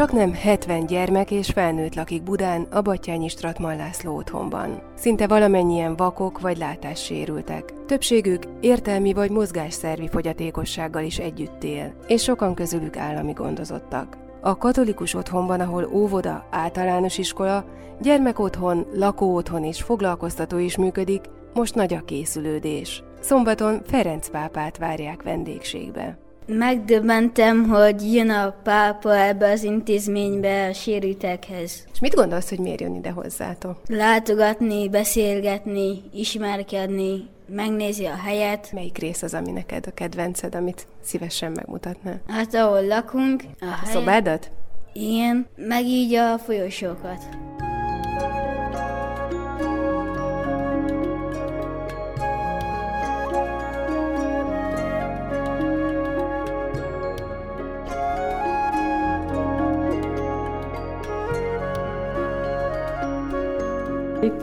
Csak nem 70 gyermek és felnőtt lakik Budán a Battyányi Stratman László otthonban. Szinte valamennyien vakok vagy látássérültek. Többségük értelmi vagy mozgásszervi fogyatékossággal is együtt él, és sokan közülük állami gondozottak. A katolikus otthonban, ahol óvoda, általános iskola, gyermekotthon, lakóotthon és foglalkoztató is működik, most nagy a készülődés. Szombaton Ferenc pápát várják vendégségbe. Megdöbbentem, hogy jön a pápa ebbe az intézménybe a sérültekhez. És mit gondolsz, hogy miért jön ide hozzátok? Látogatni, beszélgetni, ismerkedni, megnézi a helyet. Melyik rész az, ami neked a kedvenced, amit szívesen megmutatnál? Hát ahol lakunk, a, a szobádat? Igen, meg így a folyosókat.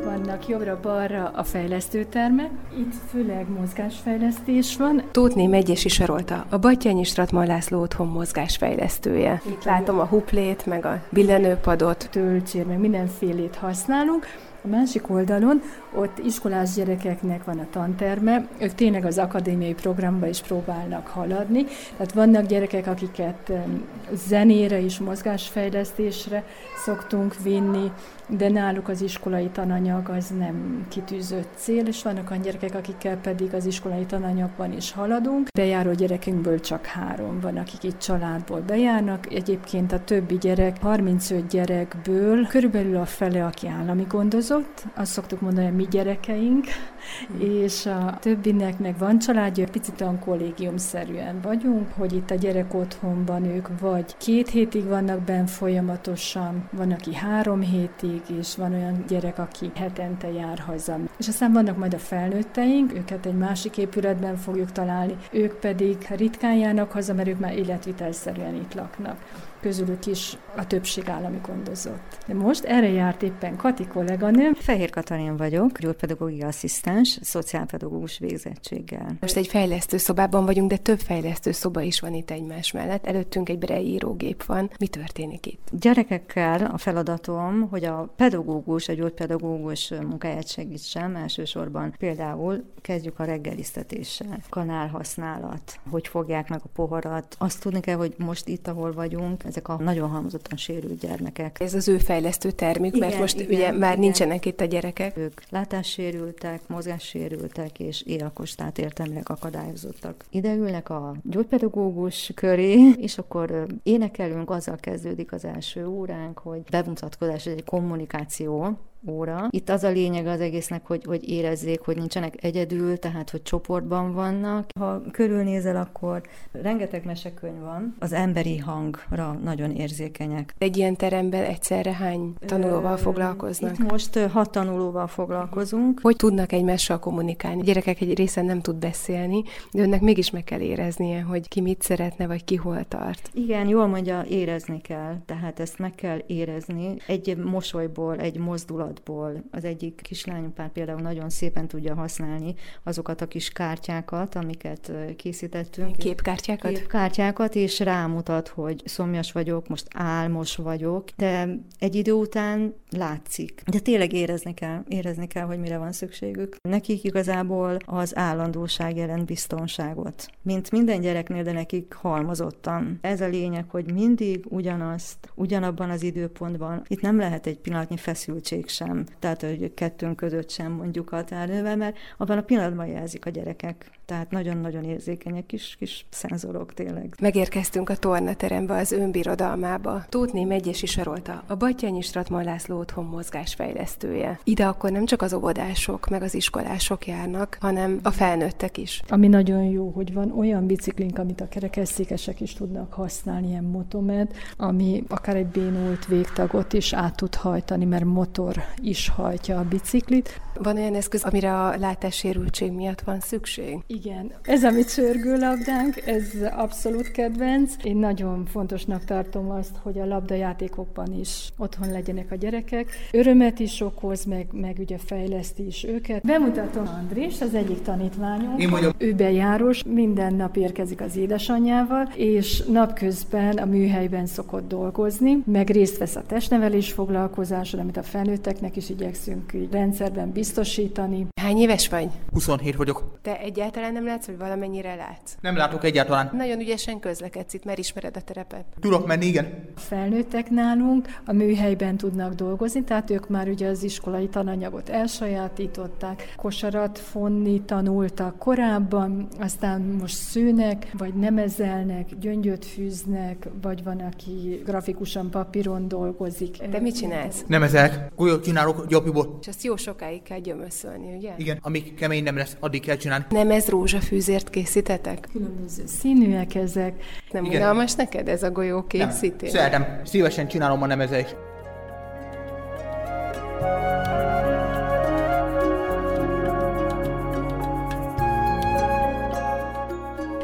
Vannak jobbra-balra a fejlesztőtermek, itt főleg mozgásfejlesztés van. Tótné Megyesi Sarolta, a Battyányi Stratman László otthon mozgásfejlesztője. Itt látom a huplét, meg a billenőpadot. Tölcsér, meg mindenfélét használunk. A másik oldalon ott iskolás gyerekeknek van a tanterme, ők tényleg az akadémiai programba is próbálnak haladni. Tehát vannak gyerekek, akiket zenére és mozgásfejlesztésre szoktunk vinni, de náluk az iskolai tananyag az nem kitűzött cél, és vannak olyan gyerekek, akikkel pedig az iskolai tananyagban is haladunk. Bejáró gyerekünkből csak három van, akik itt családból bejárnak. Egyébként a többi gyerek, 35 gyerekből körülbelül a fele, aki állami gondozott, azt szoktuk mondani, hogy mi gyerekeink, és a többinek meg van családja, picit olyan kollégiumszerűen vagyunk, hogy itt a gyerek otthonban ők vagy két hétig vannak benn folyamatosan, van, aki három hétig, és van olyan gyerek, aki hetente jár haza. És aztán vannak majd a felnőtteink, őket egy másik épületben fogjuk találni, ők pedig ritkán járnak haza, mert ők már életvitelszerűen itt laknak közülük is a többség állami gondozott. De most erre járt éppen Kati kolléganőm. Fehér Katalin vagyok, gyógypedagógiai asszisztens, szociálpedagógus végzettséggel. Most egy fejlesztő szobában vagyunk, de több fejlesztő szoba is van itt egymás mellett. Előttünk egy breírógép van. Mi történik itt? Gyerekekkel a feladatom, hogy a pedagógus, a gyógypedagógus munkáját segítsem, elsősorban például kezdjük a reggelisztetéssel, kanálhasználat, hogy fogják meg a poharat. Azt tudni kell, hogy most itt, ahol vagyunk, ezek a nagyon halmozottan sérült gyermekek. Ez az ő fejlesztő termük, igen, mert most igen, ugye igen, már nincsenek itt a gyerekek. Ők látássérültek, mozgássérültek és élakos, tehát értelmileg akadályozottak. Ide ülnek a gyógypedagógus köré, és akkor énekelünk, azzal kezdődik az első óránk, hogy bemutatkozás, egy kommunikáció, óra. Itt az a lényeg az egésznek, hogy, hogy érezzék, hogy nincsenek egyedül, tehát hogy csoportban vannak. Ha körülnézel, akkor rengeteg mesekönyv van, az emberi hangra nagyon érzékenyek. Egy ilyen teremben egyszerre hány tanulóval foglalkoznak? Itt most hat tanulóval foglalkozunk. Hogy tudnak egymással kommunikálni? A gyerekek egy része nem tud beszélni, de önnek mégis meg kell éreznie, hogy ki mit szeretne, vagy ki hol tart. Igen, jól mondja, érezni kell, tehát ezt meg kell érezni. Egy mosolyból, egy mozdulat adatból. Az egyik kislányunk pár például nagyon szépen tudja használni azokat a kis kártyákat, amiket készítettünk. Képkártyákat? Képkártyákat, és rámutat, hogy szomjas vagyok, most álmos vagyok, de egy idő után látszik. De tényleg érezni kell, érezni kell, hogy mire van szükségük. Nekik igazából az állandóság jelent biztonságot. Mint minden gyereknél, de nekik halmozottan. Ez a lényeg, hogy mindig ugyanazt, ugyanabban az időpontban. Itt nem lehet egy pillanatnyi feszültség sem, tehát hogy kettőnk között sem mondjuk határnővel, mert abban a pillanatban jelzik a gyerekek. Tehát nagyon-nagyon érzékenyek kis, kis szenzorok tényleg. Megérkeztünk a tornaterembe, az önbirodalmába. Tótné Megyesi Sarolta, a Battyányi Stratman László otthon mozgásfejlesztője. Ide akkor nem csak az óvodások, meg az iskolások járnak, hanem a felnőttek is. Ami nagyon jó, hogy van olyan biciklink, amit a kerekesszékesek is tudnak használni, ilyen motomed, ami akár egy bénult végtagot is át tud hajtani, mert motor is hajtja a biciklit. Van olyan eszköz, amire a látássérültség miatt van szükség? Igen, ez a mi csörgőlabdánk, ez abszolút kedvenc. Én nagyon fontosnak tartom azt, hogy a labdajátékokban is otthon legyenek a gyerekek. Örömet is okoz, meg, meg ugye fejleszti is őket. Bemutatom Andrés, az egyik tanítványunk. Én vagyok. Ő bejárós, minden nap érkezik az édesanyjával, és napközben a műhelyben szokott dolgozni, meg részt vesz a testnevelés foglalkozáson, amit a felnőtteknek is igyekszünk így rendszerben biztosítani. Hány éves vagy? 27 vagyok. Te egyáltalán nem látsz, vagy valamennyire látsz? Nem látok egyáltalán. Nagyon ügyesen közlekedsz itt, mert ismered a terepet. Tudok menni, igen. A felnőttek nálunk a műhelyben tudnak dolgozni, tehát ők már ugye az iskolai tananyagot elsajátították, kosarat fonni tanultak korábban, aztán most szűnek, vagy nemezelnek, gyöngyöt fűznek, vagy van, aki grafikusan papíron dolgozik. Te mit csinálsz? Nem ezek. Golyót csinálok gyapjúból. És azt jó sokáig kell gyömöszölni, ugye? Igen, amíg kemény nem lesz, addig kell csinálni. Nem ez rózsafűzért készítetek? Különböző színűek ezek. Nem Igen. unalmas neked ez a golyó Nem. készítés? Szeretem. Szívesen csinálom a nem ezek.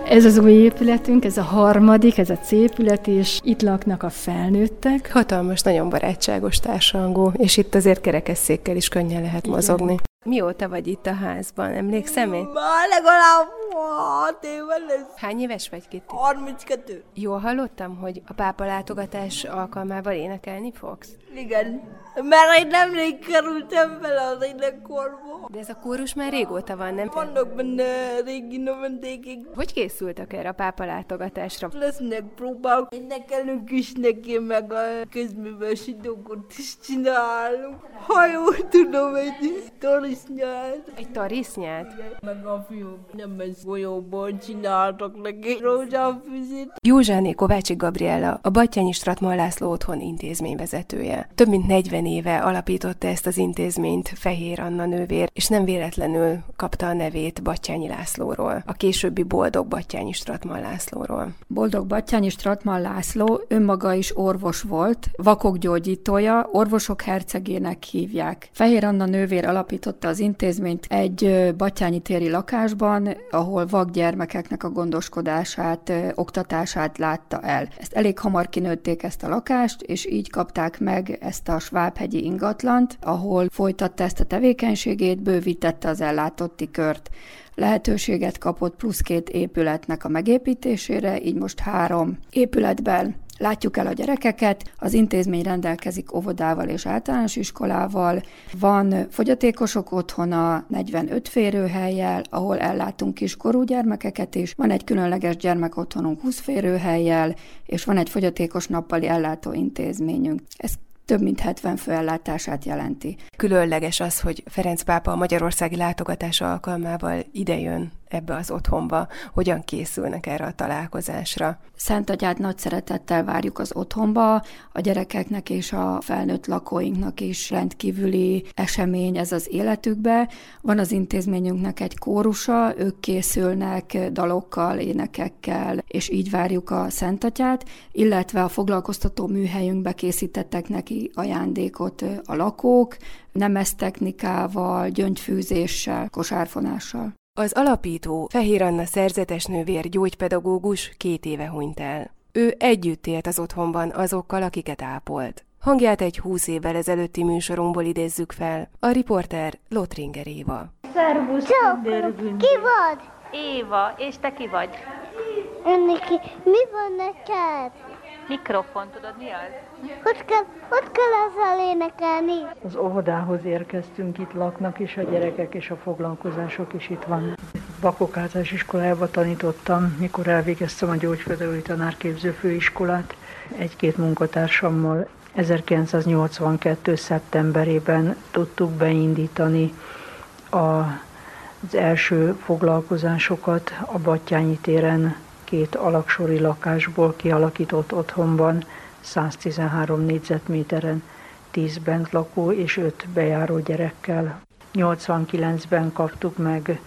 Ez az új épületünk, ez a harmadik, ez a C épület, és itt laknak a felnőttek. Hatalmas, nagyon barátságos társalgó, és itt azért kerekesszékkel is könnyen lehet mozogni. Mióta vagy itt a házban? Emlékszem én? Már legalább hat éve lesz. Hány éves vagy, Kitty? 32. Jól hallottam, hogy a pápa látogatás alkalmával énekelni fogsz? Igen. Mert én nemrég kerültem bele az énekkorba. De ez a kórus már régóta van, nem? Vannak benne régi növendékek. Hogy készültek erre a pápa látogatásra? Lesznek próbák. Énekelünk is neki, meg a közművesi dolgot is csinálunk. Ha jól tudom, egy tarisznyát. Egy tarisznyát? Meg a fiúk nem ez golyóból csináltak neki rózsáfűzét. Józsáné Kovácsik Gabriella, a Battyányi Stratman László otthon intézményvezetője. Több mint 40 éve alapította ezt az intézményt Fehér Anna nővér, és nem véletlenül kapta a nevét Battyányi Lászlóról, a későbbi boldog Battyányi Stratman Lászlóról. Boldog Battyányi Stratman László önmaga is orvos volt, vakok gyógyítója, orvosok hercegének hívják. Fehér Anna nővér alapította az intézményt egy Battyányi téri lakásban, ahol vak gyermekeknek a gondoskodását, oktatását látta el. Ezt elég hamar kinőtték ezt a lakást, és így kapták meg ezt a Svábhegyi ingatlant, ahol folytatta ezt a tevékenységét, bővítette az ellátotti kört lehetőséget kapott plusz két épületnek a megépítésére, így most három épületben Látjuk el a gyerekeket, az intézmény rendelkezik óvodával és általános iskolával, van fogyatékosok otthona 45 férőhelyjel, ahol ellátunk kiskorú gyermekeket is, van egy különleges gyermekotthonunk 20 férőhelyel, és van egy fogyatékos nappali ellátó intézményünk. Ez több mint 70 fő ellátását jelenti. Különleges az, hogy Ferenc pápa a magyarországi látogatása alkalmával idejön ebbe az otthonba, hogyan készülnek erre a találkozásra. Szent Agyát nagy szeretettel várjuk az otthonba, a gyerekeknek és a felnőtt lakóinknak is rendkívüli esemény ez az életükbe. Van az intézményünknek egy kórusa, ők készülnek dalokkal, énekekkel, és így várjuk a Szent Atyát, illetve a foglalkoztató műhelyünkbe készítettek neki ajándékot a lakók, nemesztechnikával, gyöngyfűzéssel, kosárfonással. Az alapító Fehér Anna szerzetes nővér gyógypedagógus két éve hunyt el. Ő együtt élt az otthonban azokkal, akiket ápolt. Hangját egy húsz évvel ezelőtti műsorunkból idézzük fel. A riporter Lotringer Éva. Szervusz, Ki vagy? Éva, és te ki vagy? Neki, mi van neked? Mikrofon, tudod mi az? Hogy kell, hogy kell ezzel énekelni? Az óvodához érkeztünk, itt laknak is a gyerekek, és a foglalkozások is itt vannak. Vakok általános iskolájába tanítottam, mikor elvégeztem a gyógypedagógiai tanárképző főiskolát egy-két munkatársammal. 1982. szeptemberében tudtuk beindítani a, az első foglalkozásokat a Battyányi téren két alaksori lakásból kialakított otthonban, 113 négyzetméteren, 10 bentlakó és 5 bejáró gyerekkel. 89-ben kaptuk meg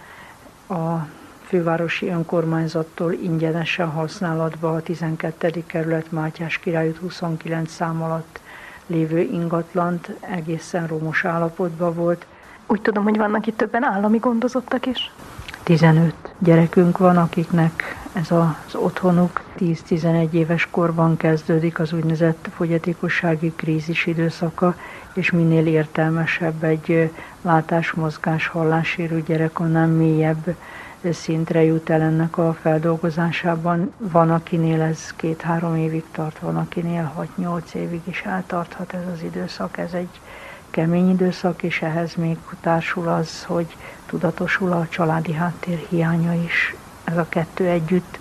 a fővárosi önkormányzattól ingyenesen használatba a 12. kerület Mátyás király út 29 szám alatt lévő ingatlant, egészen romos állapotban volt. Úgy tudom, hogy vannak itt többen állami gondozottak is. 15 gyerekünk van, akiknek ez az otthonuk 10-11 éves korban kezdődik az úgynevezett fogyatékossági krízis időszaka, és minél értelmesebb egy látásmozgás hallássérű gyerek, annál mélyebb szintre jut el ennek a feldolgozásában. Van, akinél ez két-három évig tart, van, akinél 6-8 évig is eltarthat ez az időszak. Ez egy kemény időszak, és ehhez még társul az, hogy tudatosul a családi háttér hiánya is. Ez a kettő együtt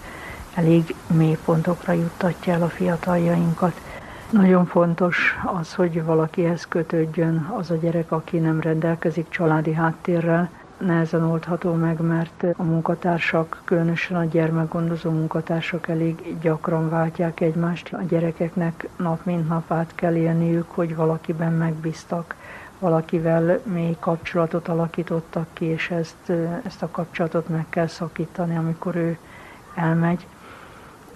elég mély pontokra juttatja el a fiataljainkat. Nagyon fontos az, hogy valakihez kötődjön az a gyerek, aki nem rendelkezik családi háttérrel, nehezen oldható meg, mert a munkatársak, különösen a gyermekgondozó munkatársak elég gyakran váltják egymást. A gyerekeknek nap mint nap át kell élniük, hogy valakiben megbíztak, valakivel mély kapcsolatot alakítottak ki, és ezt, ezt a kapcsolatot meg kell szakítani, amikor ő elmegy.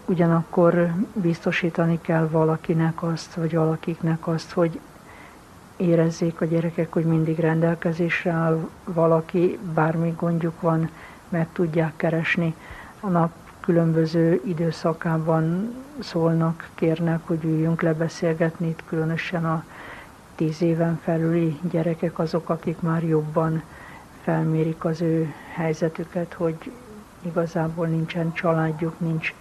Ugyanakkor biztosítani kell valakinek azt, vagy valakiknek azt, hogy érezzék a gyerekek, hogy mindig rendelkezésre áll valaki, bármi gondjuk van, meg tudják keresni. A nap különböző időszakában szólnak, kérnek, hogy üljünk le beszélgetni, itt különösen a tíz éven felüli gyerekek azok, akik már jobban felmérik az ő helyzetüket, hogy igazából nincsen családjuk, nincs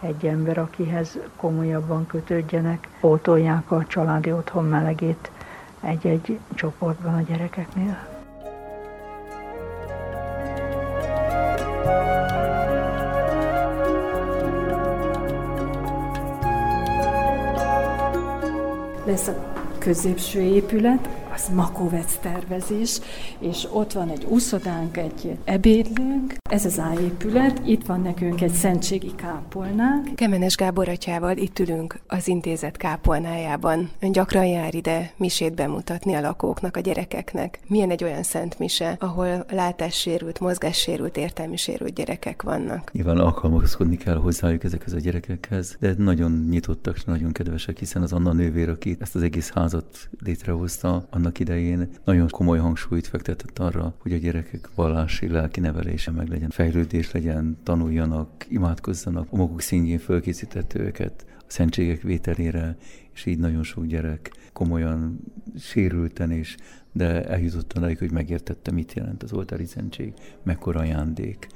egy ember, akihez komolyabban kötődjenek, pótolják a családi otthon melegét egy-egy csoportban a gyerekeknél. Lesz a középső épület, az Makovec tervezés, és ott van egy úszodánk, egy ebédlőnk, ez az áépület, itt van nekünk egy szentségi kápolnánk. Kemenes Gábor atyával itt ülünk az intézet kápolnájában. Ön gyakran jár ide misét bemutatni a lakóknak, a gyerekeknek. Milyen egy olyan szent mise, ahol látássérült, mozgássérült, értelmisérült gyerekek vannak? Nyilván alkalmazkodni kell hozzájuk ezekhez a gyerekekhez, de nagyon nyitottak, nagyon kedvesek, hiszen az Anna nővér, aki ezt az egész házat létrehozta, annak idején nagyon komoly hangsúlyt fektetett arra, hogy a gyerekek vallási, lelki nevelése meg legyen, fejlődés legyen, tanuljanak, imádkozzanak, a maguk szintjén fölkészítette őket a szentségek vételére, és így nagyon sok gyerek komolyan sérülten és de eljutott odáig, hogy megértette, mit jelent az oltári szentség, mekkora ajándék,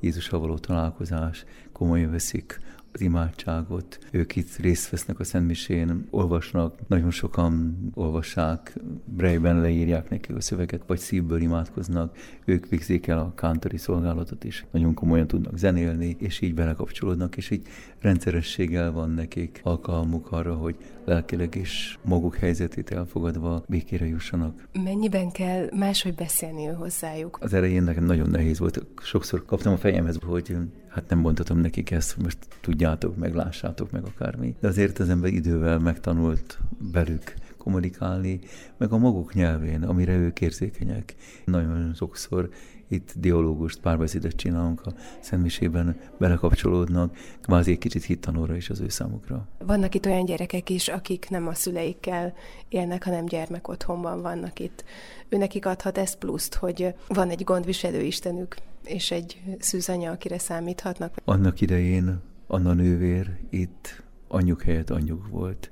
Jézussal való találkozás, komolyan veszik az imádságot. Ők itt részt vesznek a Szentmisén, olvasnak, nagyon sokan olvassák, brejben leírják neki a szöveget, vagy szívből imádkoznak. Ők végzik el a kántori szolgálatot is, nagyon komolyan tudnak zenélni, és így belekapcsolódnak, és így rendszerességgel van nekik alkalmuk arra, hogy lelkileg is maguk helyzetét elfogadva békére jussanak. Mennyiben kell máshogy beszélni hozzájuk? Az elején nekem nagyon nehéz volt. Sokszor kaptam a fejemhez, hogy hát nem mondhatom nekik ezt, hogy most tudjátok, meg lássátok, meg akármi. De azért az ember idővel megtanult velük kommunikálni, meg a maguk nyelvén, amire ők érzékenyek. Nagyon sokszor itt dialógust, párbeszédet csinálunk a Szentmisében, belekapcsolódnak, kvázi egy kicsit hittanóra is az ő számukra. Vannak itt olyan gyerekek is, akik nem a szüleikkel élnek, hanem gyermek otthonban vannak itt. Ő nekik adhat ezt pluszt, hogy van egy gondviselő istenük, és egy szűzanya, akire számíthatnak. Annak idején Anna nővér itt anyjuk helyett anyjuk volt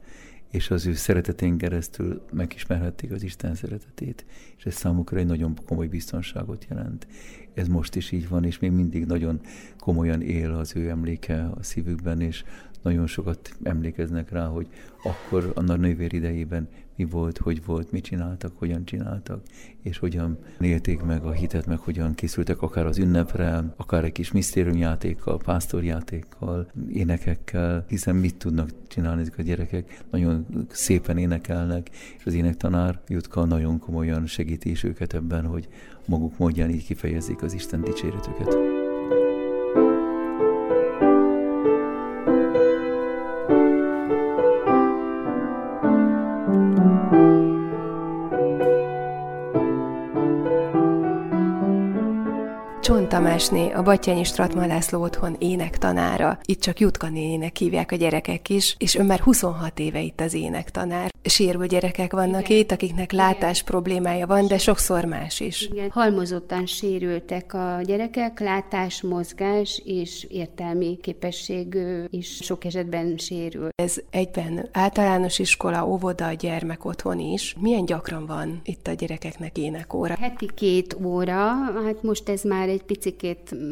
és az ő szeretetén keresztül megismerhették az Isten szeretetét, és ez számukra egy nagyon komoly biztonságot jelent. Ez most is így van, és még mindig nagyon komolyan él az ő emléke a szívükben, és nagyon sokat emlékeznek rá, hogy akkor a nővér idejében mi volt, hogy volt, mit csináltak, hogyan csináltak, és hogyan élték meg a hitet, meg hogyan készültek akár az ünnepre, akár egy kis misztériumjátékkal, pásztorjátékkal, énekekkel, hiszen mit tudnak csinálni ezek a gyerekek, nagyon szépen énekelnek, és az énektanár Jutka nagyon komolyan segíti is őket ebben, hogy maguk módján így kifejezzék az Isten dicséretüket. Tamásné, a Battyányi Stratman László otthon énektanára. Itt csak Jutka nénének hívják a gyerekek is, és ön már 26 éve itt az énektanár. Sérül gyerekek vannak Igen. itt, akiknek látás Igen. problémája van, de sokszor más is. Igen. Halmozottan sérültek a gyerekek, látás, mozgás és értelmi képesség is sok esetben sérül. Ez egyben általános iskola, óvoda, gyermek otthon is. Milyen gyakran van itt a gyerekeknek énekóra? Heti két óra, hát most ez már egy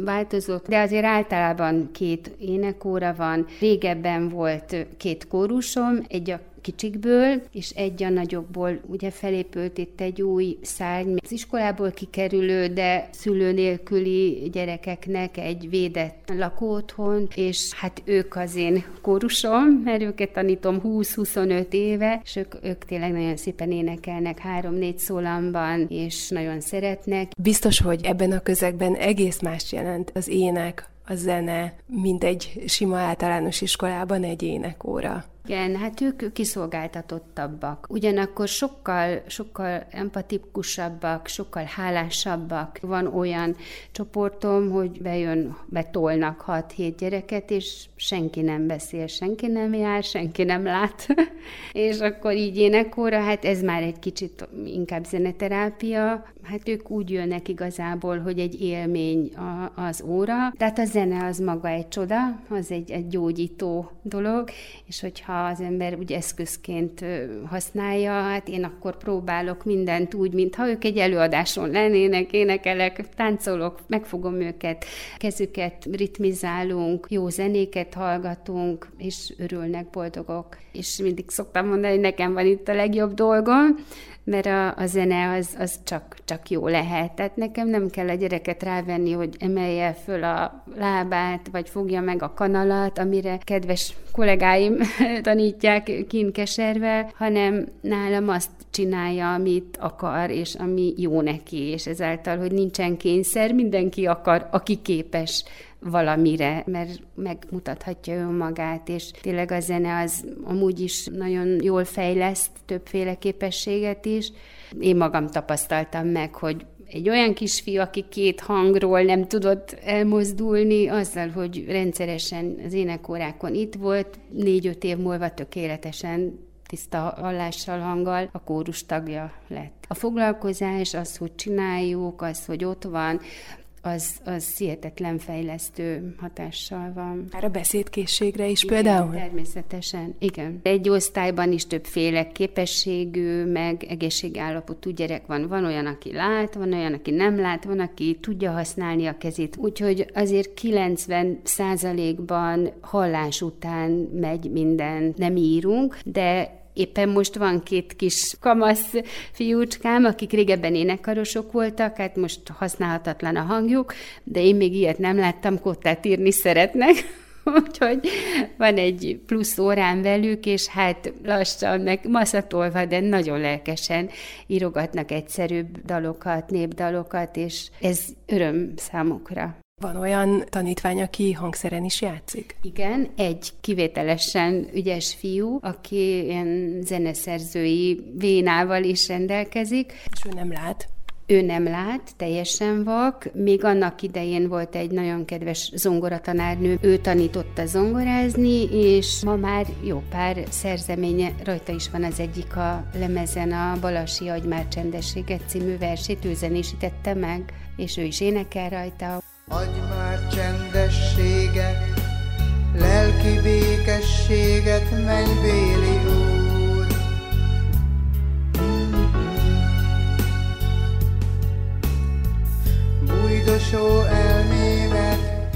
változott, de azért általában két énekóra van. Régebben volt két kórusom, egy a kicsikből, és egy a nagyokból ugye felépült itt egy új szárny. Az iskolából kikerülő, de szülő nélküli gyerekeknek egy védett lakóotthon, és hát ők az én kórusom, mert őket tanítom 20-25 éve, és ők, ők tényleg nagyon szépen énekelnek három-négy szólamban, és nagyon szeretnek. Biztos, hogy ebben a közegben egész más jelent az ének, a zene, mint egy sima általános iskolában egy énekóra. Igen, hát ők kiszolgáltatottabbak. Ugyanakkor sokkal, sokkal empatikusabbak, sokkal hálásabbak. Van olyan csoportom, hogy bejön, betolnak 6-7 gyereket, és senki nem beszél, senki nem jár, senki nem lát. és akkor így énekóra, hát ez már egy kicsit inkább zeneterápia. Hát ők úgy jönnek igazából, hogy egy élmény a, az óra. Tehát a zene az maga egy csoda, az egy, egy gyógyító dolog, és hogyha ha az ember úgy eszközként használja, hát én akkor próbálok mindent úgy, mintha ők egy előadáson lennének, énekelek, táncolok, megfogom őket, kezüket ritmizálunk, jó zenéket hallgatunk, és örülnek, boldogok. És mindig szoktam mondani, hogy nekem van itt a legjobb dolgom, mert a, a zene az, az csak, csak jó lehet. Tehát nekem nem kell a gyereket rávenni, hogy emelje föl a lábát, vagy fogja meg a kanalat, amire kedves kollégáim tanítják kínkeservel, hanem nálam azt csinálja, amit akar, és ami jó neki, és ezáltal, hogy nincsen kényszer, mindenki akar, aki képes valamire, mert megmutathatja önmagát, és tényleg a zene az amúgy is nagyon jól fejleszt többféle képességet is. Én magam tapasztaltam meg, hogy egy olyan kisfiú, aki két hangról nem tudott elmozdulni, azzal, hogy rendszeresen az énekórákon itt volt, négy-öt év múlva tökéletesen tiszta hallással, hanggal a kórus tagja lett. A foglalkozás, az, hogy csináljuk, az, hogy ott van, az, az hihetetlen fejlesztő hatással van. Már a beszédkészségre is igen, például? Természetesen, igen. Egy osztályban is többféle képességű, meg egészségállapotú gyerek van. Van olyan, aki lát, van olyan, aki nem lát, van, aki tudja használni a kezét. Úgyhogy azért 90 százalékban hallás után megy minden, nem írunk, de Éppen most van két kis kamasz fiúcskám, akik régebben énekkarosok voltak, hát most használhatatlan a hangjuk, de én még ilyet nem láttam, kottát írni szeretnek. Úgyhogy van egy plusz órán velük, és hát lassan, meg maszatolva, de nagyon lelkesen írogatnak egyszerűbb dalokat, népdalokat, és ez öröm számukra. Van olyan tanítvány, aki hangszeren is játszik? Igen, egy kivételesen ügyes fiú, aki ilyen zeneszerzői vénával is rendelkezik. És ő nem lát? Ő nem lát, teljesen vak. Még annak idején volt egy nagyon kedves zongoratanárnő, ő tanította zongorázni, és ma már jó pár szerzeménye, rajta is van az egyik a lemezen, a Balasi Agymár Csendességet című versét, ő zenésítette meg, és ő is énekel rajta. Adj már csendességet, lelki békességet, mennybéli Úr. Bújdosó elmémet,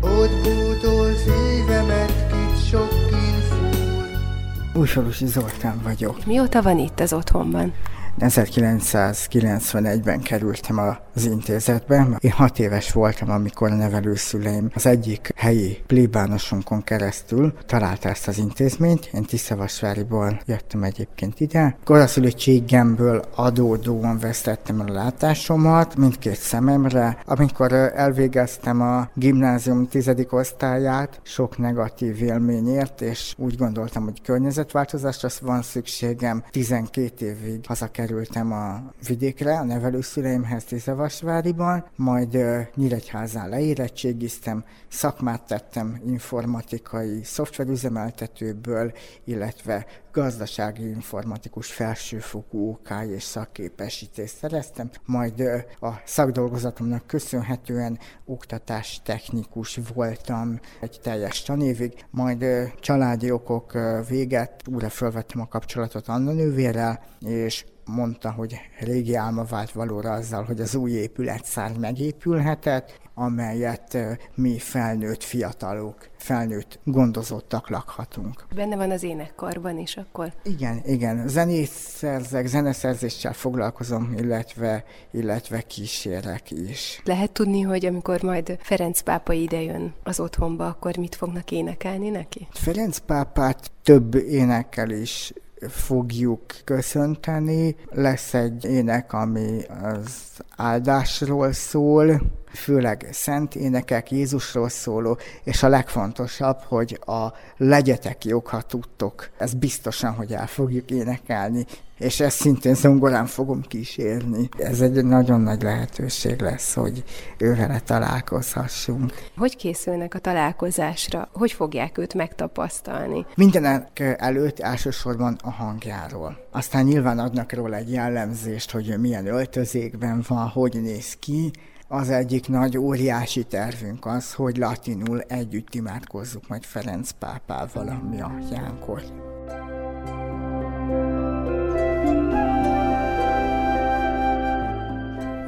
ott bútol szívemet, kit sok kín fúr. Újsorosi Zoltán vagyok. Mióta van itt az otthonban? 1991-ben kerültem az intézetbe. Én hat éves voltam, amikor a nevelőszüleim az egyik helyi plébánosunkon keresztül találta ezt az intézményt. Én Tiszavasváriból jöttem egyébként ide. Koraszülöttségemből adódóan vesztettem a látásomat mindkét szememre. Amikor elvégeztem a gimnázium tizedik osztályát, sok negatív élményért, és úgy gondoltam, hogy környezetváltozásra van szükségem. 12 évig hazakerültem a vidékre, a nevelőszüleimhez Tiszavasváriban, majd Nyíregyházán leérettségiztem, szakmát tettem informatikai szoftverüzemeltetőből, illetve gazdasági informatikus felsőfokú OK és szakképesítést szereztem, majd a szakdolgozatomnak köszönhetően oktatás technikus voltam egy teljes tanévig, majd családi okok véget, újra felvettem a kapcsolatot Anna nővérrel, és mondta, hogy régi álma vált valóra azzal, hogy az új épületszár megépülhetett, amelyet mi felnőtt fiatalok, felnőtt gondozottak lakhatunk. Benne van az énekkarban is akkor? Igen, igen. Zenét szerzek, zeneszerzéssel foglalkozom, illetve, illetve kísérek is. Lehet tudni, hogy amikor majd Ferenc pápa idejön az otthonba, akkor mit fognak énekelni neki? Ferenc pápát több énekkel is fogjuk köszönteni. Lesz egy ének, ami az áldásról szól, főleg szent énekek, Jézusról szóló, és a legfontosabb, hogy a legyetek jók, ha tudtok. Ez biztosan, hogy el fogjuk énekelni, és ezt szintén zongorán fogom kísérni. Ez egy nagyon nagy lehetőség lesz, hogy ővele találkozhassunk. Hogy készülnek a találkozásra? Hogy fogják őt megtapasztalni? Mindenek előtt elsősorban a hangjáról. Aztán nyilván adnak róla egy jellemzést, hogy milyen öltözékben van, hogy néz ki, az egyik nagy óriási tervünk az, hogy latinul együtt imádkozzuk majd Ferenc pápával a mi atyánkor.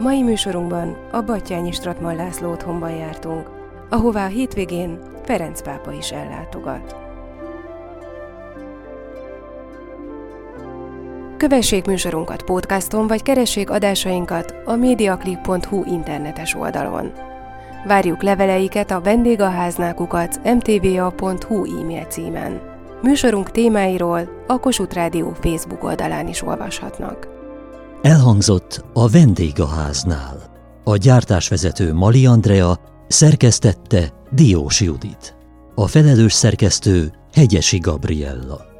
Mai műsorunkban a Battyányi Stratman László otthonban jártunk, ahová a hétvégén Ferenc pápa is ellátogat. Kövessék műsorunkat podcaston, vagy keressék adásainkat a mediaclip.hu internetes oldalon. Várjuk leveleiket a vendégaháznákukat mtva.hu e-mail címen. Műsorunk témáiról a Kossuth Rádió Facebook oldalán is olvashatnak. Elhangzott a vendégháznál. A gyártásvezető Mali Andrea szerkesztette Diós Judit. A felelős szerkesztő Hegyesi Gabriella.